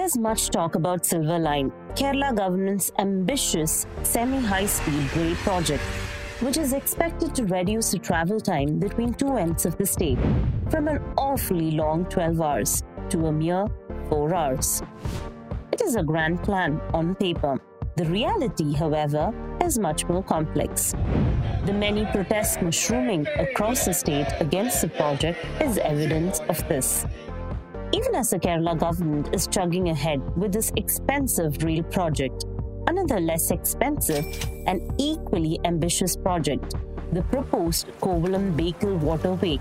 There's much talk about Silver Line, Kerala government's ambitious semi-high speed rail project, which is expected to reduce the travel time between two ends of the state from an awfully long 12 hours to a mere 4 hours. It is a grand plan on paper. The reality, however, is much more complex. The many protests mushrooming across the state against the project is evidence of this. Even as the Kerala government is chugging ahead with this expensive rail project, another less expensive and equally ambitious project, the proposed Kovalam Bekal Waterway,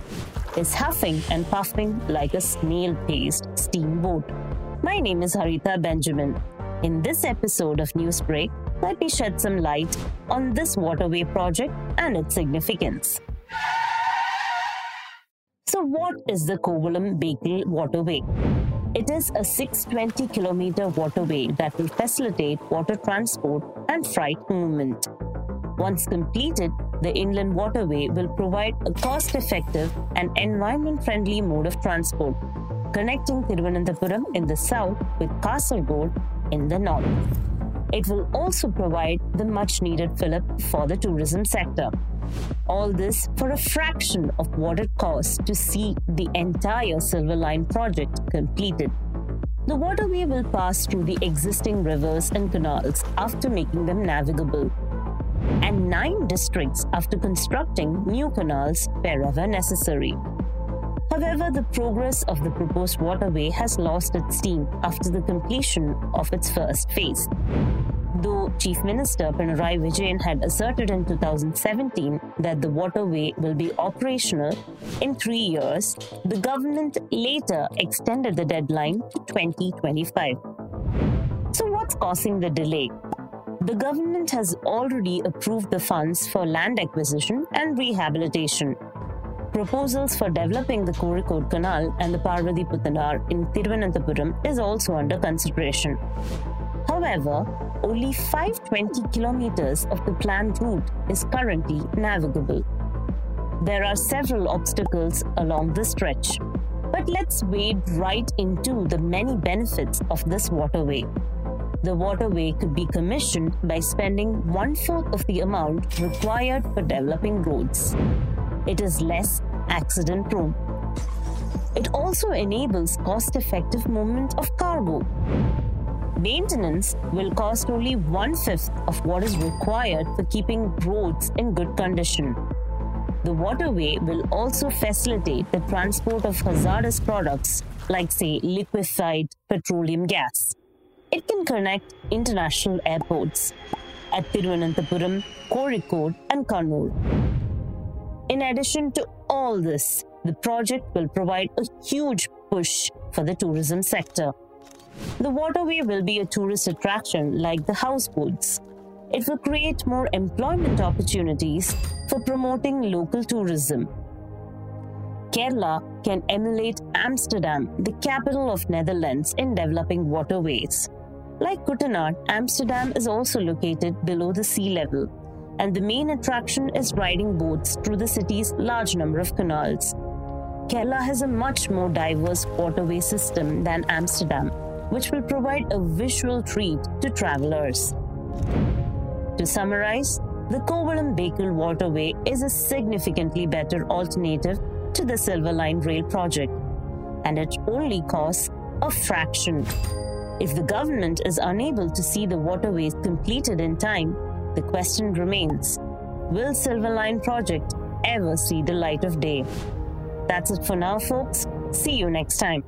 is huffing and puffing like a snail paced steamboat. My name is Haritha Benjamin. In this episode of News Brake, let me shed some light on this waterway project and its significance. What is the Kovalam Bekal Waterway? It is a 620 kilometer waterway that will facilitate water transport and freight movement. Once completed, the inland waterway will provide a cost effective and environment friendly mode of transport, connecting Thiruvananthapuram in the south with Kasargod in the north. It will also provide the much needed fillip for the tourism sector. All this for a fraction of what it costs to see the entire Silver Line project completed. The waterway will pass through the existing rivers and canals after making them navigable, and nine districts after constructing new canals wherever necessary. However, the progress of the proposed waterway has lost its steam after the completion of its first phase. Though Chief Minister Pinarayi Vijayan had asserted in 2017 that the waterway will be operational in three years, the government later extended the deadline to 2025. So, what's causing the delay? The government has already approved the funds for land acquisition and rehabilitation. Proposals for developing the Kozhikode Canal and the Parvati Puthanar in Thiruvananthapuram is also under consideration. However, only 520 kilometers of the planned route is currently navigable. There are several obstacles along the stretch, but let's wade right into the many benefits of this waterway. The waterway could be commissioned by spending one fourth of the amount required for developing roads it is less accident prone. It also enables cost effective movement of cargo. Maintenance will cost only one fifth of what is required for keeping roads in good condition. The waterway will also facilitate the transport of hazardous products like, say, liquefied petroleum gas. It can connect international airports at Thiruvananthapuram, Kozhikode, and Kannur. In addition to all this, the project will provide a huge push for the tourism sector. The waterway will be a tourist attraction like the houseboats. It will create more employment opportunities for promoting local tourism. Kerala can emulate Amsterdam, the capital of Netherlands, in developing waterways. Like Kuttanad, Amsterdam is also located below the sea level and the main attraction is riding boats through the city's large number of canals. Kerala has a much more diverse waterway system than Amsterdam, which will provide a visual treat to travelers. To summarize, the Kovalam Bekal waterway is a significantly better alternative to the Silver Line rail project, and it only costs a fraction. If the government is unable to see the waterways completed in time, the question remains Will Silver Line Project ever see the light of day? That's it for now, folks. See you next time.